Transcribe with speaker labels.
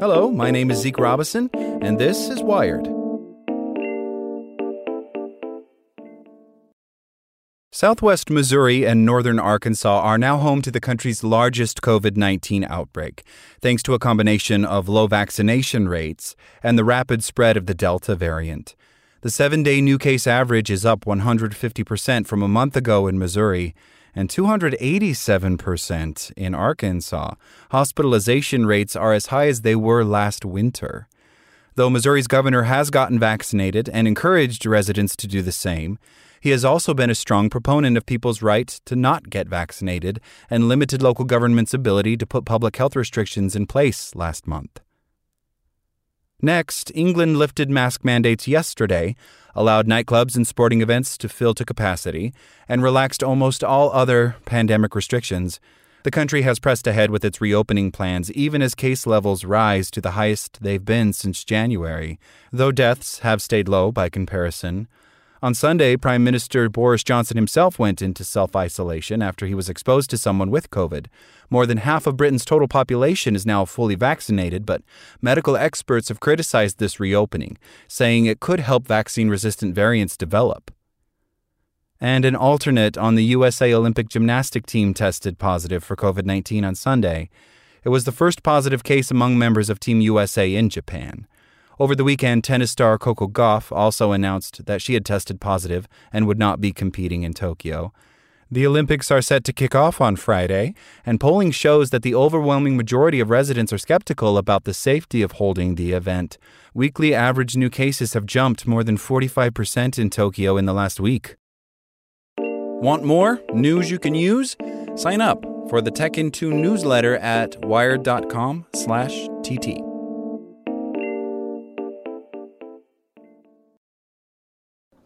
Speaker 1: Hello, my name is Zeke Robison, and this is Wired. Southwest Missouri and northern Arkansas are now home to the country's largest COVID 19 outbreak, thanks to a combination of low vaccination rates and the rapid spread of the Delta variant. The seven day new case average is up 150% from a month ago in Missouri and 287% in Arkansas. Hospitalization rates are as high as they were last winter. Though Missouri's governor has gotten vaccinated and encouraged residents to do the same, he has also been a strong proponent of people's right to not get vaccinated and limited local government's ability to put public health restrictions in place last month. Next, England lifted mask mandates yesterday, allowed nightclubs and sporting events to fill to capacity, and relaxed almost all other pandemic restrictions. The country has pressed ahead with its reopening plans even as case levels rise to the highest they've been since January, though deaths have stayed low by comparison. On Sunday, Prime Minister Boris Johnson himself went into self isolation after he was exposed to someone with COVID. More than half of Britain's total population is now fully vaccinated, but medical experts have criticized this reopening, saying it could help vaccine resistant variants develop. And an alternate on the USA Olympic gymnastic team tested positive for COVID 19 on Sunday. It was the first positive case among members of Team USA in Japan. Over the weekend, tennis star Coco Gauff also announced that she had tested positive and would not be competing in Tokyo. The Olympics are set to kick off on Friday, and polling shows that the overwhelming majority of residents are skeptical about the safety of holding the event. Weekly average new cases have jumped more than 45% in Tokyo in the last week. Want more news you can use? Sign up for the Tech in Two newsletter at wired.com/tt.